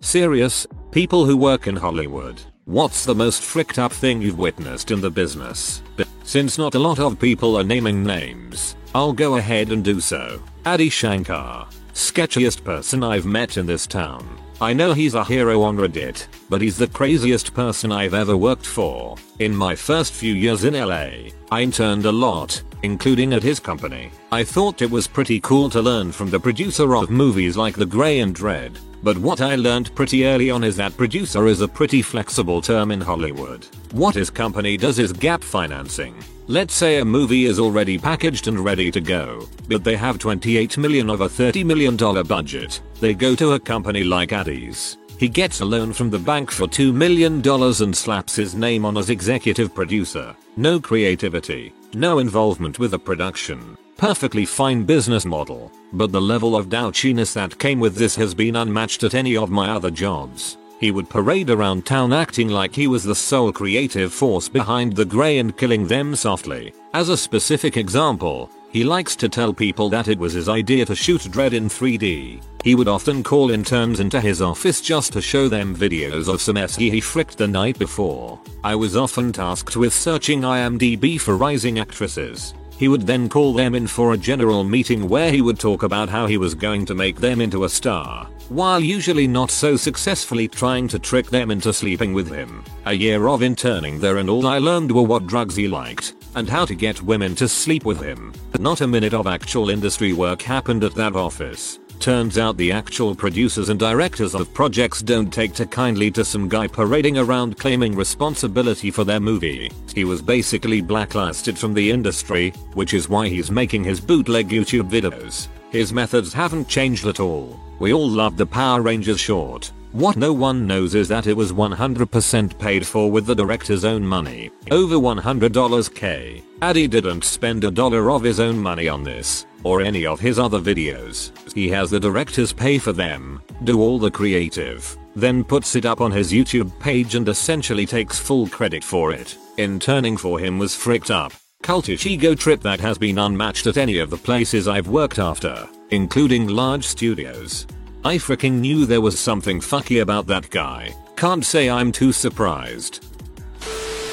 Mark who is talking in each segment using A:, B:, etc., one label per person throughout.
A: Serious, people who work in Hollywood, what's the most fricked up thing you've witnessed in the business? But since not a lot of people are naming names, I'll go ahead and do so. Adi Shankar, sketchiest person I've met in this town. I know he's a hero on Reddit, but he's the craziest person I've ever worked for. In my first few years in LA, I interned a lot, including at his company. I thought it was pretty cool to learn from the producer of movies like The Grey and Dredd, but what I learned pretty early on is that producer is a pretty flexible term in Hollywood. What his company does is gap financing. Let's say a movie is already packaged and ready to go, but they have 28 million of a 30 million dollar budget. They go to a company like Adi's. He gets a loan from the bank for $2 million and slaps his name on as executive producer. No creativity, no involvement with the production. Perfectly fine business model, but the level of douchiness that came with this has been unmatched at any of my other jobs. He would parade around town acting like he was the sole creative force behind the grey and killing them softly. As a specific example, he likes to tell people that it was his idea to shoot Dredd in 3D. He would often call interns into his office just to show them videos of some SE he fricked the night before. I was often tasked with searching IMDb for rising actresses. He would then call them in for a general meeting where he would talk about how he was going to make them into a star, while usually not so successfully trying to trick them into sleeping with him. A year of interning there and all I learned were what drugs he liked, and how to get women to sleep with him. Not a minute of actual industry work happened at that office. Turns out the actual producers and directors of projects don't take to kindly to some guy parading around claiming responsibility for their movie. He was basically blacklisted from the industry, which is why he's making his bootleg YouTube videos. His methods haven't changed at all. We all loved the Power Rangers short. What no one knows is that it was 100% paid for with the director's own money. Over $100 K. Adi didn't spend a dollar of his own money on this, or any of his other videos. He has the directors pay for them, do all the creative, then puts it up on his YouTube page and essentially takes full credit for it. In Interning for him was fricked up. Cultish ego trip that has been unmatched at any of the places I've worked after, including large studios. I freaking knew there was something fucky about that guy. Can't say I'm too surprised.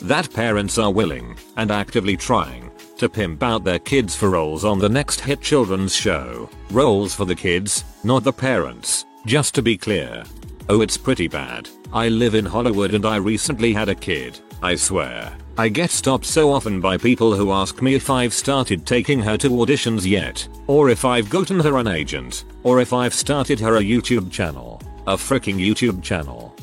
A: That parents are willing, and actively trying, to pimp out their kids for roles on the next hit children's show. Roles for the kids, not the parents, just to be clear. Oh it's pretty bad. I live in Hollywood and I recently had a kid, I swear. I get stopped so often by people who ask me if I've started taking her to auditions yet, or if I've gotten her an agent, or if I've started her a YouTube channel. A freaking YouTube channel.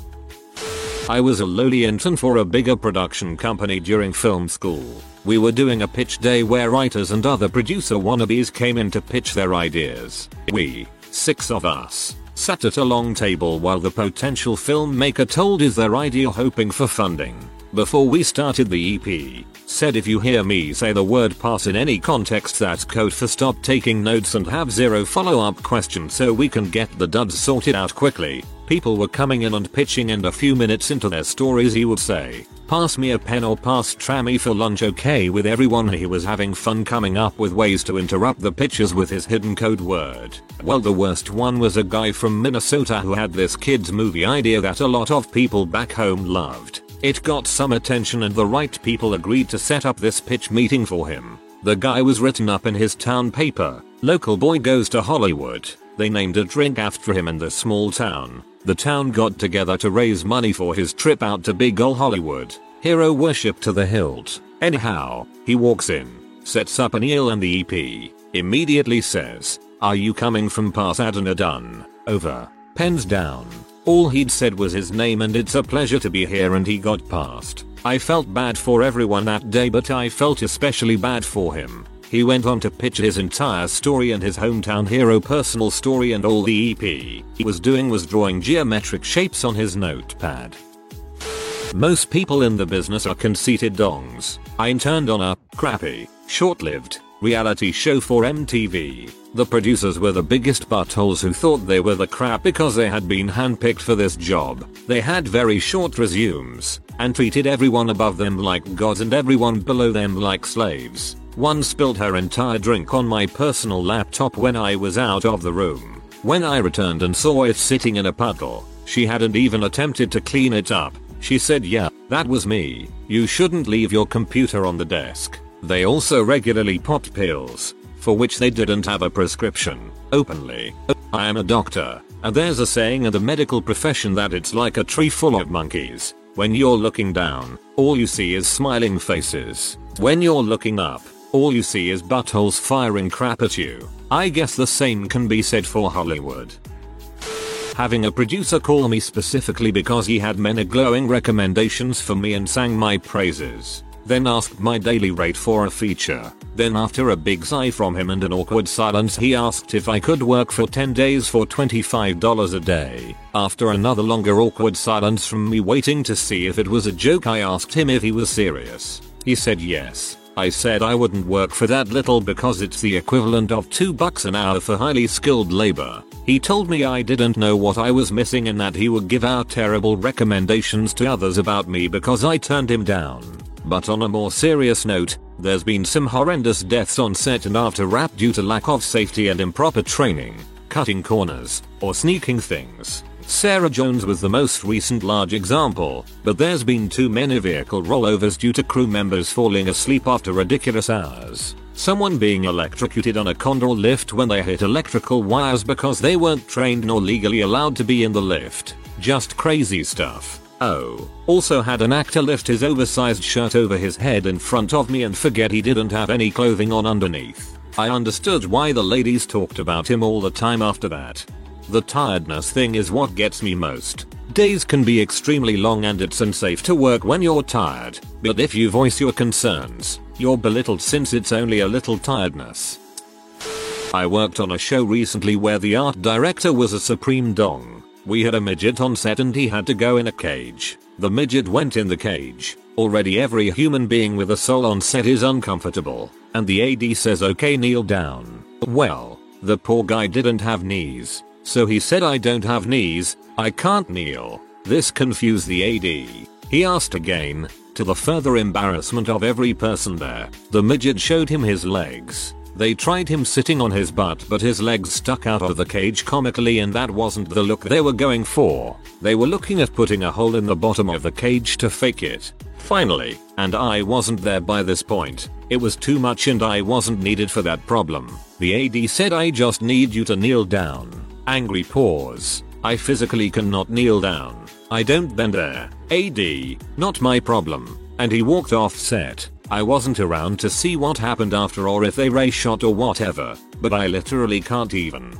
A: I was a lowly intern for a bigger production company during film school. We were doing a pitch day where writers and other producer wannabes came in to pitch their ideas. We, six of us, sat at a long table while the potential filmmaker told us their idea hoping for funding. Before we started the EP, said if you hear me say the word pass in any context that's code for stop taking notes and have zero follow up questions so we can get the duds sorted out quickly. People were coming in and pitching and a few minutes into their stories he would say, pass me a pen or pass trammy for lunch okay with everyone he was having fun coming up with ways to interrupt the pitches with his hidden code word. Well the worst one was a guy from Minnesota who had this kid's movie idea that a lot of people back home loved. It got some attention and the right people agreed to set up this pitch meeting for him. The guy was written up in his town paper. Local boy goes to Hollywood. They named a drink after him in the small town. The town got together to raise money for his trip out to Big Ol' Hollywood. Hero worship to the hilt. Anyhow, he walks in, sets up an eel and the EP, immediately says, are you coming from Pasadena? Over. Pens down. All he'd said was his name and it's a pleasure to be here and he got past. I felt bad for everyone that day but I felt especially bad for him. He went on to pitch his entire story and his hometown hero personal story and all the EP he was doing was drawing geometric shapes on his notepad. Most people in the business are conceited dongs. I interned on a crappy, short-lived reality show for MTV. The producers were the biggest buttholes who thought they were the crap because they had been handpicked for this job. They had very short resumes and treated everyone above them like gods and everyone below them like slaves. One spilled her entire drink on my personal laptop when I was out of the room. When I returned and saw it sitting in a puddle, she hadn't even attempted to clean it up. She said yeah, that was me. You shouldn't leave your computer on the desk. They also regularly popped pills, for which they didn't have a prescription, openly. I am a doctor, and there's a saying in the medical profession that it's like a tree full of monkeys. When you're looking down, all you see is smiling faces. When you're looking up, all you see is buttholes firing crap at you. I guess the same can be said for Hollywood having a producer call me specifically because he had many glowing recommendations for me and sang my praises. Then asked my daily rate for a feature. Then after a big sigh from him and an awkward silence he asked if I could work for 10 days for $25 a day. After another longer awkward silence from me waiting to see if it was a joke I asked him if he was serious. He said yes. I said I wouldn't work for that little because it's the equivalent of 2 bucks an hour for highly skilled labor. He told me I didn't know what I was missing and that he would give out terrible recommendations to others about me because I turned him down. But on a more serious note, there's been some horrendous deaths on set and after rap due to lack of safety and improper training, cutting corners, or sneaking things. Sarah Jones was the most recent large example, but there's been too many vehicle rollovers due to crew members falling asleep after ridiculous hours. Someone being electrocuted on a condor lift when they hit electrical wires because they weren't trained nor legally allowed to be in the lift. Just crazy stuff. Oh, also had an actor lift his oversized shirt over his head in front of me and forget he didn't have any clothing on underneath. I understood why the ladies talked about him all the time after that. The tiredness thing is what gets me most. Days can be extremely long and it's unsafe to work when you're tired, but if you voice your concerns, you're belittled since it's only a little tiredness. I worked on a show recently where the art director was a supreme dong. We had a midget on set and he had to go in a cage. The midget went in the cage. Already every human being with a soul on set is uncomfortable, and the AD says okay kneel down. Well, the poor guy didn't have knees, so he said I don't have knees, I can't kneel. This confused the AD. He asked again, to the further embarrassment of every person there. The midget showed him his legs. They tried him sitting on his butt but his legs stuck out of the cage comically and that wasn't the look they were going for. They were looking at putting a hole in the bottom of the cage to fake it. Finally, and I wasn't there by this point, it was too much and I wasn't needed for that problem. The AD said I just need you to kneel down. Angry pause. I physically cannot kneel down. I don't bend there. AD, not my problem. And he walked off set. I wasn't around to see what happened after or if they ray shot or whatever, but I literally can't even.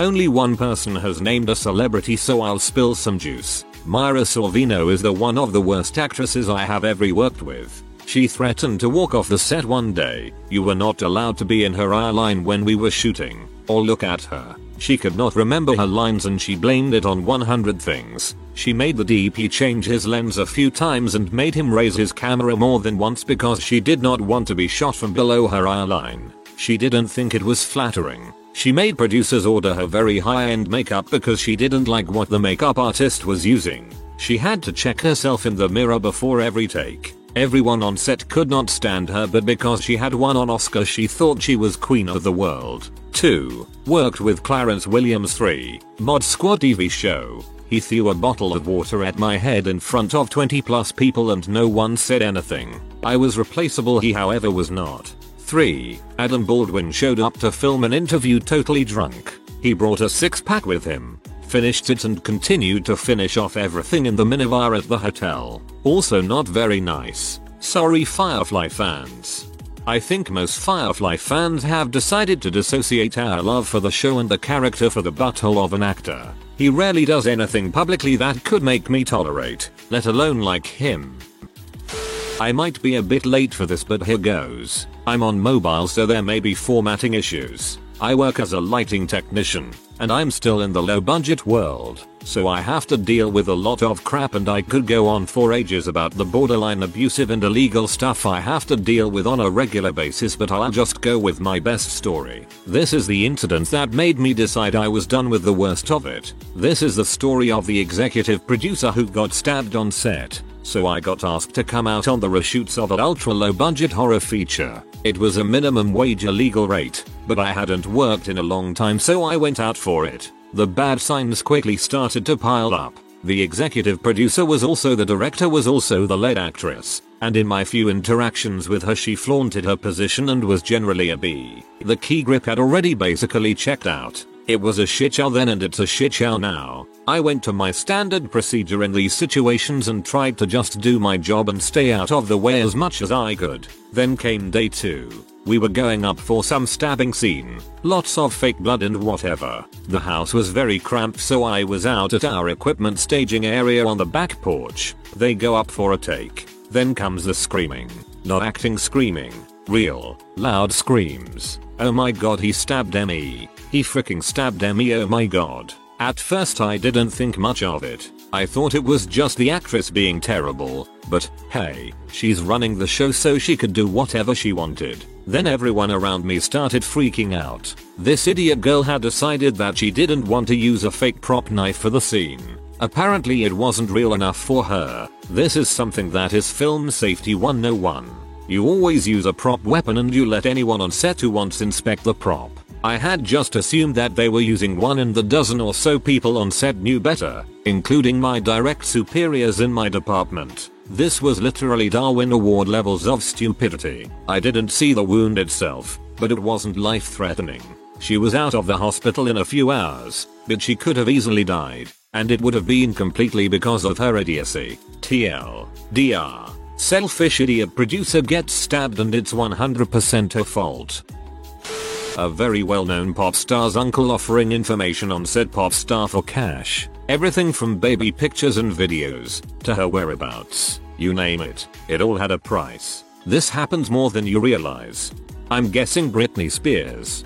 A: Only one person has named a celebrity so I'll spill some juice. Mira Sorvino is the one of the worst actresses I have ever worked with. She threatened to walk off the set one day. You were not allowed to be in her eye line when we were shooting, or look at her. She could not remember her lines and she blamed it on 100 things. She made the DP change his lens a few times and made him raise his camera more than once because she did not want to be shot from below her eye line. She didn't think it was flattering. She made producers order her very high-end makeup because she didn't like what the makeup artist was using. She had to check herself in the mirror before every take. Everyone on set could not stand her but because she had won an Oscar she thought she was queen of the world. 2. Worked with Clarence Williams 3. Mod Squad TV show. He threw a bottle of water at my head in front of 20 plus people and no one said anything. I was replaceable he however was not. 3. Adam Baldwin showed up to film an interview totally drunk. He brought a six pack with him finished it and continued to finish off everything in the minibar at the hotel. Also not very nice. Sorry Firefly fans. I think most Firefly fans have decided to dissociate our love for the show and the character for the butthole of an actor. He rarely does anything publicly that could make me tolerate, let alone like him. I might be a bit late for this but here goes. I'm on mobile so there may be formatting issues. I work as a lighting technician, and I'm still in the low budget world, so I have to deal with a lot of crap and I could go on for ages about the borderline abusive and illegal stuff I have to deal with on a regular basis but I'll just go with my best story. This is the incident that made me decide I was done with the worst of it. This is the story of the executive producer who got stabbed on set so I got asked to come out on the reshoots of an ultra low budget horror feature. It was a minimum wage illegal rate, but I hadn't worked in a long time so I went out for it. The bad signs quickly started to pile up. The executive producer was also the director was also the lead actress, and in my few interactions with her she flaunted her position and was generally a B. The key grip had already basically checked out. It was a shit show then and it's a shit show now. I went to my standard procedure in these situations and tried to just do my job and stay out of the way as much as I could. Then came day 2. We were going up for some stabbing scene. Lots of fake blood and whatever. The house was very cramped so I was out at our equipment staging area on the back porch. They go up for a take. Then comes the screaming. Not acting screaming. Real, loud screams. Oh my god he stabbed Emmy. He freaking stabbed Emmy oh my god. At first I didn't think much of it. I thought it was just the actress being terrible, but hey, she's running the show so she could do whatever she wanted. Then everyone around me started freaking out. This idiot girl had decided that she didn't want to use a fake prop knife for the scene. Apparently it wasn't real enough for her. This is something that is film safety 101. You always use a prop weapon and you let anyone on set who wants inspect the prop. I had just assumed that they were using one and the dozen or so people on set knew better, including my direct superiors in my department. This was literally Darwin Award levels of stupidity. I didn't see the wound itself, but it wasn't life threatening. She was out of the hospital in a few hours, but she could have easily died, and it would have been completely because of her idiocy. TL. DR. Selfish idiot producer gets stabbed and it's 100% her fault. A very well-known pop star's uncle offering information on said pop star for cash. Everything from baby pictures and videos, to her whereabouts. You name it, it all had a price. This happens more than you realize. I'm guessing Britney Spears.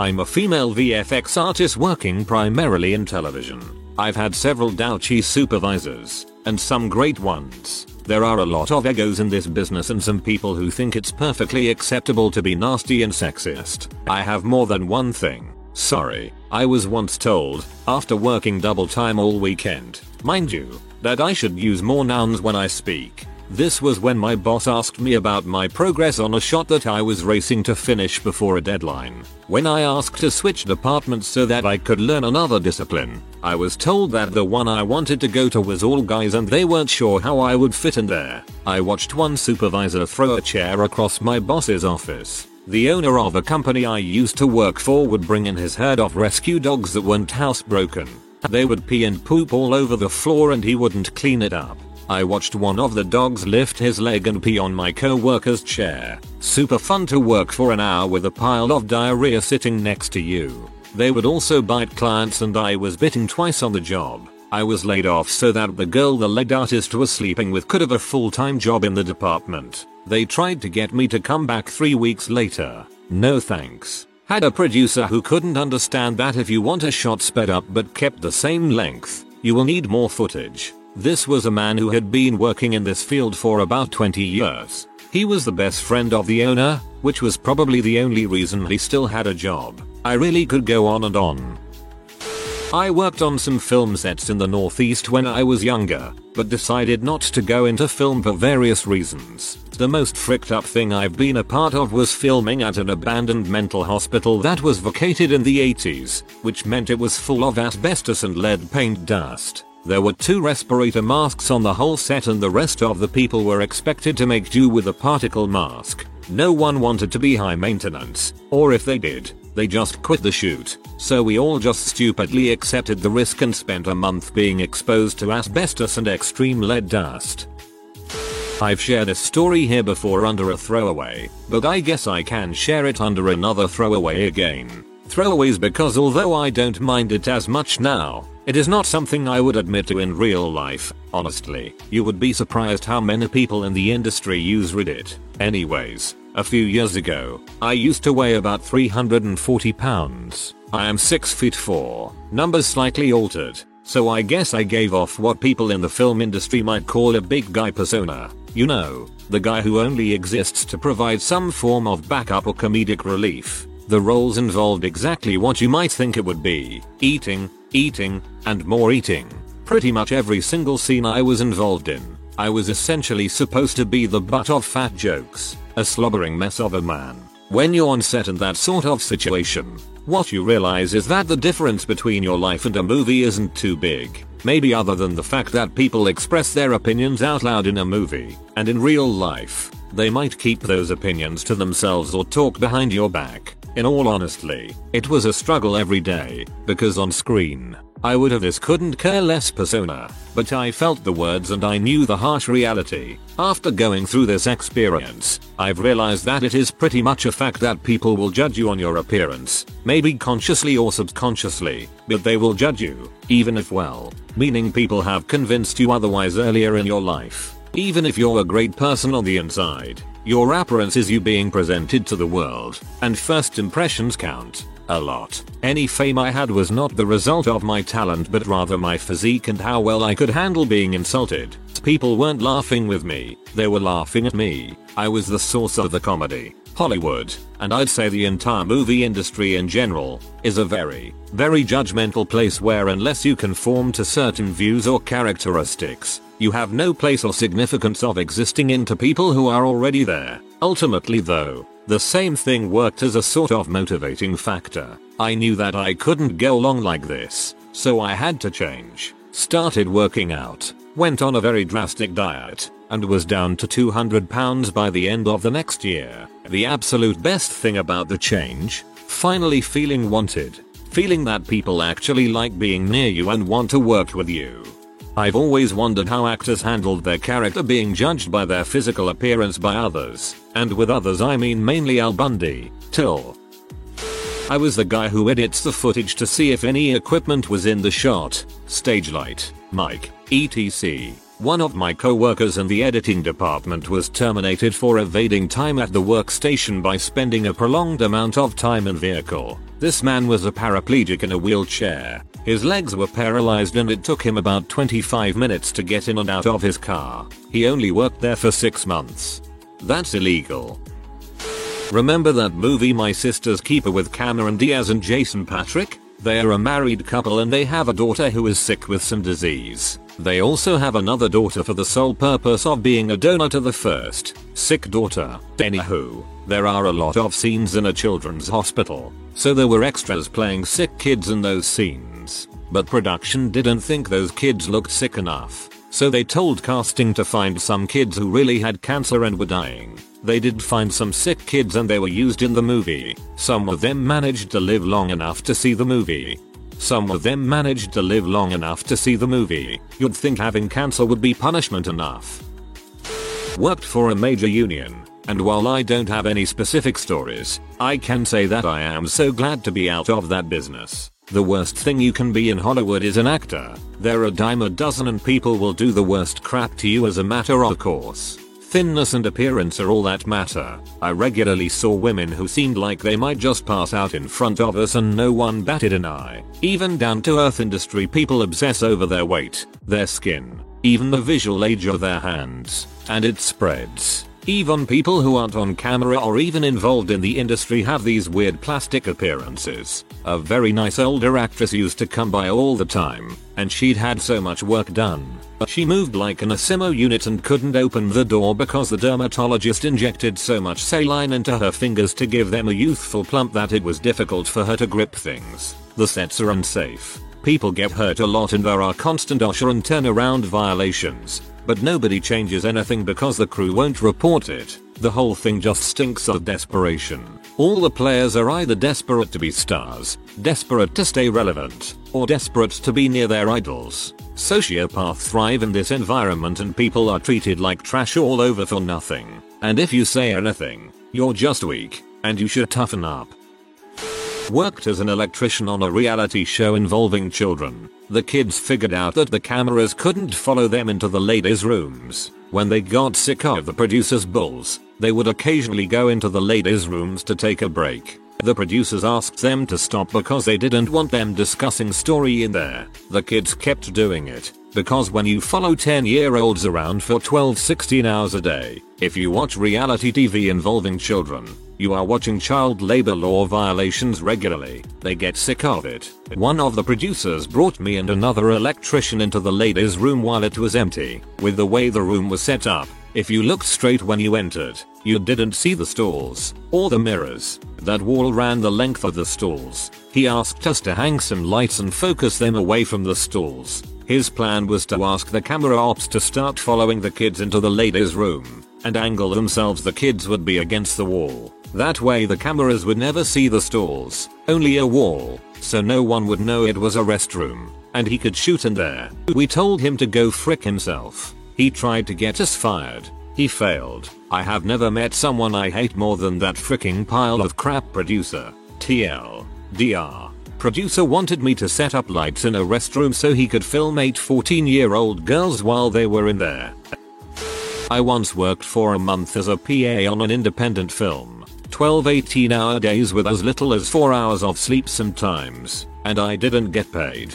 A: I'm a female VFX artist working primarily in television. I've had several douchy supervisors, and some great ones. There are a lot of egos in this business and some people who think it's perfectly acceptable to be nasty and sexist. I have more than one thing. Sorry, I was once told, after working double time all weekend, mind you, that I should use more nouns when I speak. This was when my boss asked me about my progress on a shot that I was racing to finish before a deadline. When I asked to switch departments so that I could learn another discipline, I was told that the one I wanted to go to was all guys and they weren't sure how I would fit in there. I watched one supervisor throw a chair across my boss's office. The owner of a company I used to work for would bring in his herd of rescue dogs that weren't housebroken. They would pee and poop all over the floor and he wouldn't clean it up. I watched one of the dogs lift his leg and pee on my co-worker's chair. Super fun to work for an hour with a pile of diarrhea sitting next to you. They would also bite clients and I was bitten twice on the job. I was laid off so that the girl the lead artist was sleeping with could have a full-time job in the department. They tried to get me to come back 3 weeks later. No thanks. Had a producer who couldn't understand that if you want a shot sped up but kept the same length, you will need more footage. This was a man who had been working in this field for about 20 years. He was the best friend of the owner, which was probably the only reason he still had a job. I really could go on and on. I worked on some film sets in the northeast when I was younger, but decided not to go into film for various reasons. The most fricked up thing I've been a part of was filming at an abandoned mental hospital that was vacated in the 80s, which meant it was full of asbestos and lead paint dust. There were two respirator masks on the whole set and the rest of the people were expected to make do with a particle mask. No one wanted to be high maintenance, or if they did, they just quit the shoot. So we all just stupidly accepted the risk and spent a month being exposed to asbestos and extreme lead dust. I've shared a story here before under a throwaway, but I guess I can share it under another throwaway again. Throwaways because although I don't mind it as much now, It is not something I would admit to in real life, honestly. You would be surprised how many people in the industry use Reddit. Anyways, a few years ago, I used to weigh about 340 pounds. I am 6 feet 4, numbers slightly altered, so I guess I gave off what people in the film industry might call a big guy persona. You know, the guy who only exists to provide some form of backup or comedic relief. The roles involved exactly what you might think it would be. Eating, eating, and more eating. Pretty much every single scene I was involved in, I was essentially supposed to be the butt of fat jokes, a slobbering mess of a man. When you're on set in that sort of situation, what you realize is that the difference between your life and a movie isn't too big. Maybe other than the fact that people express their opinions out loud in a movie, and in real life, they might keep those opinions to themselves or talk behind your back. In all honesty, it was a struggle every day, because on screen, I would have this couldn't care less persona, but I felt the words and I knew the harsh reality. After going through this experience, I've realized that it is pretty much a fact that people will judge you on your appearance, maybe consciously or subconsciously, but they will judge you, even if well, meaning people have convinced you otherwise earlier in your life. Even if you're a great person on the inside, your appearance is you being presented to the world, and first impressions count a lot. Any fame I had was not the result of my talent but rather my physique and how well I could handle being insulted. People weren't laughing with me, they were laughing at me. I was the source of the comedy. Hollywood, and I'd say the entire movie industry in general, is a very, very judgmental place where unless you conform to certain views or characteristics, you have no place or significance of existing into people who are already there. Ultimately though, the same thing worked as a sort of motivating factor. I knew that I couldn't go along like this, so I had to change. Started working out, went on a very drastic diet, and was down to 200 pounds by the end of the next year. The absolute best thing about the change, finally feeling wanted, feeling that people actually like being near you and want to work with you. I've always wondered how actors handled their character being judged by their physical appearance by others, and with others I mean mainly Al Bundy, Till. I was the guy who edits the footage to see if any equipment was in the shot, stage light, mic, etc. One of my co-workers in the editing department was terminated for evading time at the workstation by spending a prolonged amount of time in vehicle. This man was a paraplegic in a wheelchair, his legs were paralyzed and it took him about 25 minutes to get in and out of his car. He only worked there for 6 months. That's illegal. Remember that movie My Sister's Keeper with Cameron Diaz and Jason Patric? They are a married couple and they have a daughter who is sick with some disease. They also have another daughter for the sole purpose of being a donor to the first, sick daughter. Anywho, there are a lot of scenes in a children's hospital, so there were extras playing sick kids in those scenes. But production didn't think those kids looked sick enough, so they told casting to find some kids who really had cancer and were dying. They did find some sick kids and they were used in the movie. Some of them managed to live long enough to see the movie. Some of them managed to live long enough to see the movie. You'd think having cancer would be punishment enough. Worked for a major union, and while I don't have any specific stories, I can say that I am so glad to be out of that business. The worst thing you can be in Hollywood is an actor. There are dime a dozen and people will do the worst crap to you as a matter of course. Thinness and appearance are all that matter. I regularly saw women who seemed like they might just pass out in front of us and no one batted an eye. Even down to earth industry people obsess over their weight, their skin, even the visual age of their hands, and it spreads. Even people who aren't on camera or even involved in the industry have these weird plastic appearances. A very nice older actress used to come by all the time, and she'd had so much work done. But she moved like an Asimo unit and couldn't open the door because the dermatologist injected so much saline into her fingers to give them a youthful plump that it was difficult for her to grip things. The sets are unsafe. People get hurt a lot and there are constant usher and turnaround violations. But nobody changes anything because the crew won't report it. The whole thing just stinks of desperation. All the players are either desperate to be stars, desperate to stay relevant, or desperate to be near their idols. Sociopaths thrive in this environment and people are treated like trash all over for nothing. And if you say anything, you're just weak, and you should toughen up. worked as an electrician on a reality show involving children. The kids figured out that the cameras couldn't follow them into the ladies' rooms. When they got sick of the producers' bulls, they would occasionally go into the ladies' rooms to take a break. The producers asked them to stop because they didn't want them discussing story in there. The kids kept doing it. Because when you follow 10 year olds around for 12 16 hours a day, if you watch reality TV involving children, you are watching child labor law violations regularly. They get sick of it. One of the producers brought me and another electrician into the ladies room while it was empty. With the way the room was set up, if you looked straight when you entered, you didn't see the stalls or the mirrors. That wall ran the length of the stalls. He asked us to hang some lights and focus them away from the stalls. His plan was to ask the camera ops to start following the kids into the ladies' room and angle themselves the kids would be against the wall. That way the cameras would never see the stalls, only a wall, so no one would know it was a restroom, and he could shoot in there. We told him to go frick himself. He tried to get us fired. He failed. I have never met someone I hate more than that fricking pile of crap producer. TL. DR. Producer wanted me to set up lights in a restroom so he could film 8 14 year old girls while they were in there. I once worked for a month as a PA on an independent film. 12 18 hour days with as little as 4 hours of sleep sometimes, and I didn't get paid.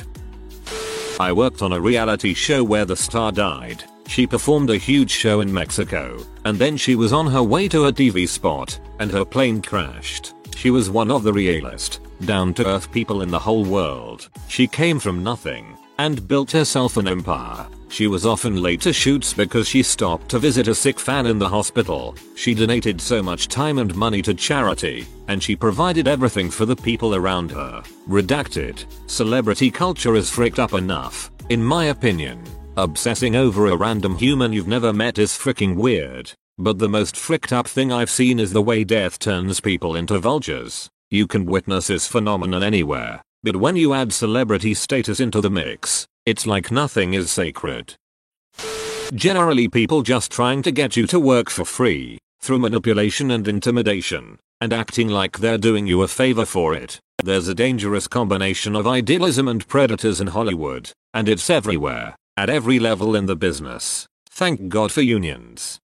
A: I worked on a reality show where the star died. She performed a huge show in Mexico, and then she was on her way to a TV spot, and her plane crashed. She was one of the realest, down to earth people in the whole world. She came from nothing and built herself an empire. She was often late to shoots because she stopped to visit a sick fan in the hospital. She donated so much time and money to charity, and she provided everything for the people around her. Redacted. Celebrity culture is fricked up enough, in my opinion. Obsessing over a random human you've never met is freaking weird. But the most fricked up thing I've seen is the way death turns people into vultures. You can witness this phenomenon anywhere, but when you add celebrity status into the mix, it's like nothing is sacred. Generally people just trying to get you to work for free, through manipulation and intimidation, and acting like they're doing you a favor for it. There's a dangerous combination of idealism and predators in Hollywood, and it's everywhere, at every level in the business. Thank God for unions.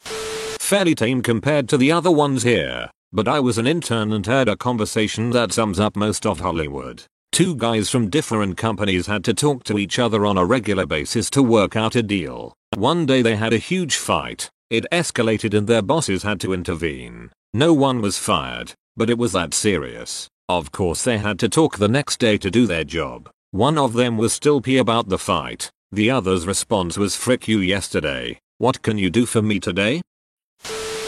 A: Fairly tame compared to the other ones here. But I was an intern and heard a conversation that sums up most of Hollywood. Two guys from different companies had to talk to each other on a regular basis to work out a deal. One day they had a huge fight. It escalated and their bosses had to intervene. No one was fired, but it was that serious. Of course they had to talk the next day to do their job. One of them was still pee about the fight. The other's response was frick you yesterday. What can you do for me today?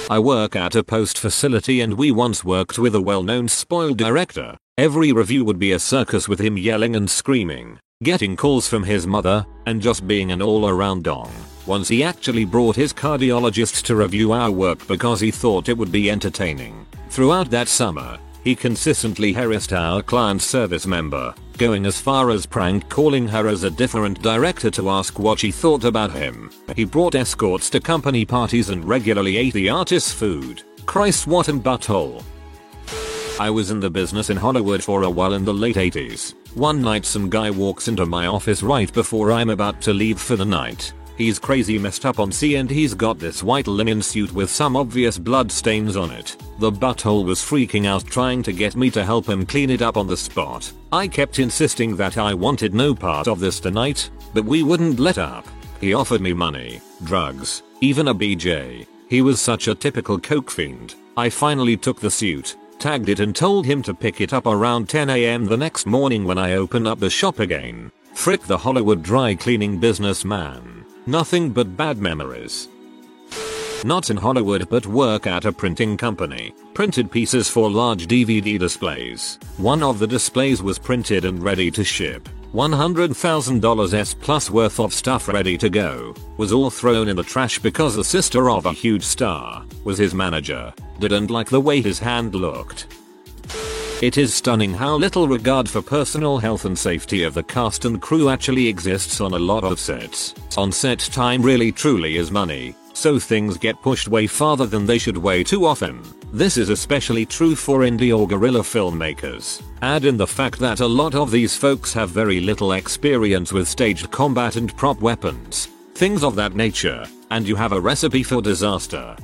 A: I work at a post facility and we once worked with a well-known spoiled director. Every review would be a circus with him yelling and screaming, getting calls from his mother, and just being an all-around dong. Once he actually brought his cardiologist to review our work because he thought it would be entertaining. Throughout that summer, he consistently harassed our client service member, going as far as prank calling her as a different director to ask what she thought about him. He brought escorts to company parties and regularly ate the artist's food. Christ what an butthole. I was in the business in Hollywood for a while in the late 80s. One night some guy walks into my office right before I'm about to leave for the night. He's crazy messed up on C and he's got this white linen suit with some obvious blood stains on it. The butthole was freaking out trying to get me to help him clean it up on the spot. I kept insisting that I wanted no part of this tonight, but we wouldn't let up. He offered me money, drugs, even a BJ. He was such a typical coke fiend. I finally took the suit, tagged it and told him to pick it up around 10am the next morning when I open up the shop again. Frick the Hollywood dry cleaning businessman. Nothing but bad memories. Not in Hollywood but work at a printing company. Printed pieces for large DVD displays. One of the displays was printed and ready to ship. $100,000 S plus worth of stuff ready to go. Was all thrown in the trash because the sister of a huge star was his manager. Didn't like the way his hand looked. It is stunning how little regard for personal health and safety of the cast and crew actually exists on a lot of sets. On set time really truly is money, so things get pushed way farther than they should way too often. This is especially true for indie or guerrilla filmmakers. Add in the fact that a lot of these folks have very little experience with staged combat and prop weapons, things of that nature, and you have a recipe for disaster.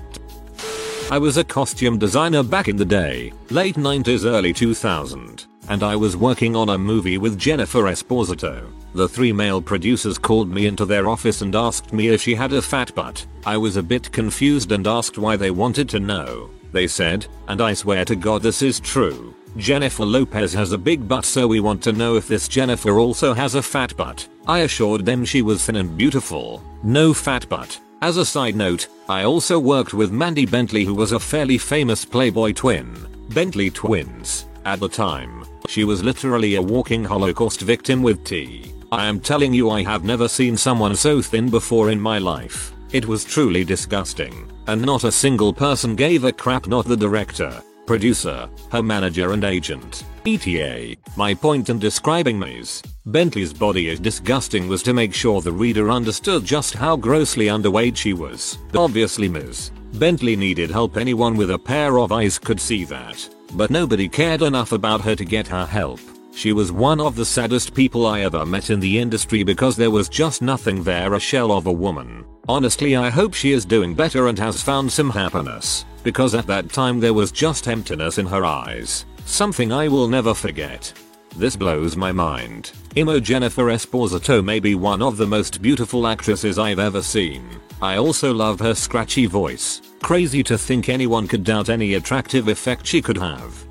A: I was a costume designer back in the day, late 90s early 2000, and I was working on a movie with Jennifer Esposito. The three male producers called me into their office and asked me if she had a fat butt. I was a bit confused and asked why they wanted to know. They said, and I swear to god this is true, Jennifer Lopez has a big butt so we want to know if this Jennifer also has a fat butt. I assured them she was thin and beautiful, no fat butt. As a side note, I also worked with Mandy Bentley who was a fairly famous Playboy twin, Bentley twins. At the time, she was literally a walking Holocaust victim with T. I am telling you I have never seen someone so thin before in my life. It was truly disgusting, and not a single person gave a crap not the director, producer, her manager and agent. ETA, my point in describing Ms. Bentley's body is disgusting was to make sure the reader understood just how grossly underweight she was. Obviously Ms. Bentley needed help anyone with a pair of eyes could see that. But nobody cared enough about her to get her help. She was one of the saddest people I ever met in the industry because there was just nothing there a shell of a woman. Honestly I hope she is doing better and has found some happiness, because at that time there was just emptiness in her eyes. Something I will never forget. This blows my mind. Imo Jennifer Esposito may be one of the most beautiful actresses I've ever seen. I also love her scratchy voice. Crazy to think anyone could doubt any attractive effect she could have.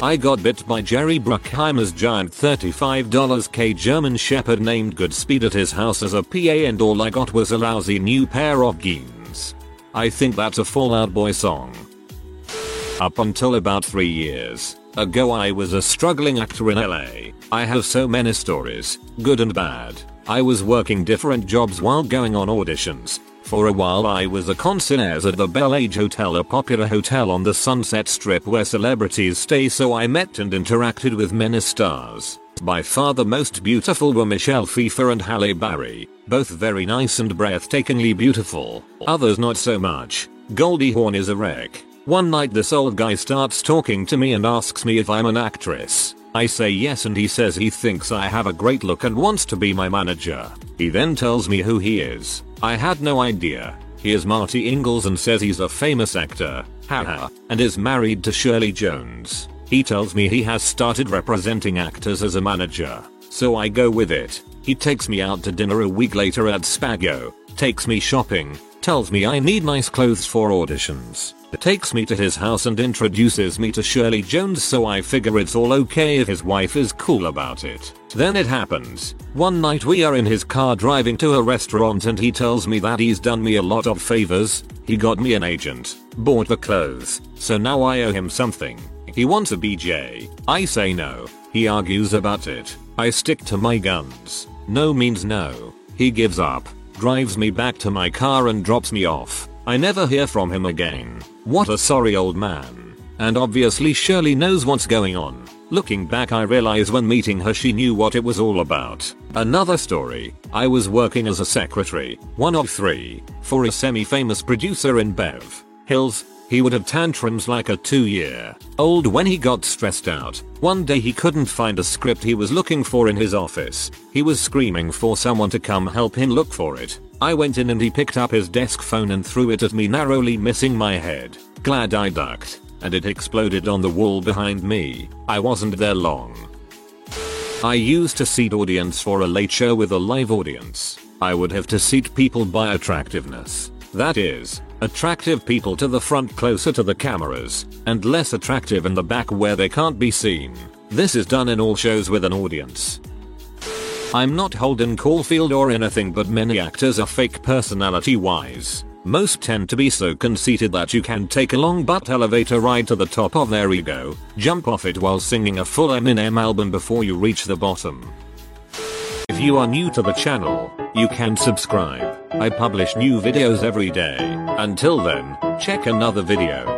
A: I got bit by Jerry Bruckheimer's giant $35k German Shepherd named Goodspeed at his house as a PA and all I got was a lousy new pair of jeans. I think that's a Fall Out Boy song. Up until about 3 years ago I was a struggling actor in LA. I have so many stories, good and bad. I was working different jobs while going on auditions. For a while I was a concierge at the Bel Age Hotel a popular hotel on the Sunset Strip where celebrities stay so I met and interacted with many stars. By far the most beautiful were Michelle Pfeiffer and Halle Berry, both very nice and breathtakingly beautiful, others not so much. Goldie Hawn is a wreck. One night this old guy starts talking to me and asks me if I'm an actress. I say yes and he says he thinks I have a great look and wants to be my manager. He then tells me who he is. I had no idea. He is Marty Ingels and says he's a famous actor, haha, and is married to Shirley Jones. He tells me he has started representing actors as a manager. So I go with it. He takes me out to dinner a week later at Spago, takes me shopping, tells me I need nice clothes for auditions, takes me to his house and introduces me to Shirley Jones so I figure it's all okay if his wife is cool about it. Then it happens. One night we are in his car driving to a restaurant and he tells me that he's done me a lot of favors. He got me an agent, bought the clothes, so now I owe him something. He wants a BJ. I say no. He argues about it. I stick to my guns. No means no. He gives up, drives me back to my car and drops me off. I never hear from him again. What a sorry old man. And obviously Shirley knows what's going on. Looking back I realize when meeting her she knew what it was all about. Another story, I was working as a secretary, one of three, for a semi-famous producer in Bev Hills. He would have tantrums like a 2 year old when he got stressed out. One day he couldn't find a script he was looking for in his office. He was screaming for someone to come help him look for it. I went in and he picked up his desk phone and threw it at me narrowly missing my head. Glad I ducked. And it exploded on the wall behind me. I wasn't there long. I used to seat audience for a late show with a live audience. I would have to seat people by attractiveness. That is, attractive people to the front closer to the cameras, and less attractive in the back where they can't be seen. This is done in all shows with an audience. I'm not Holden Caulfield or anything but many actors are fake personality wise. Most tend to be so conceited that you can take a long butt elevator ride to the top of their ego, jump off it while singing a full Eminem album before you reach the bottom. If you are new to the channel, you can subscribe. I publish new videos every day. Until then, check another video.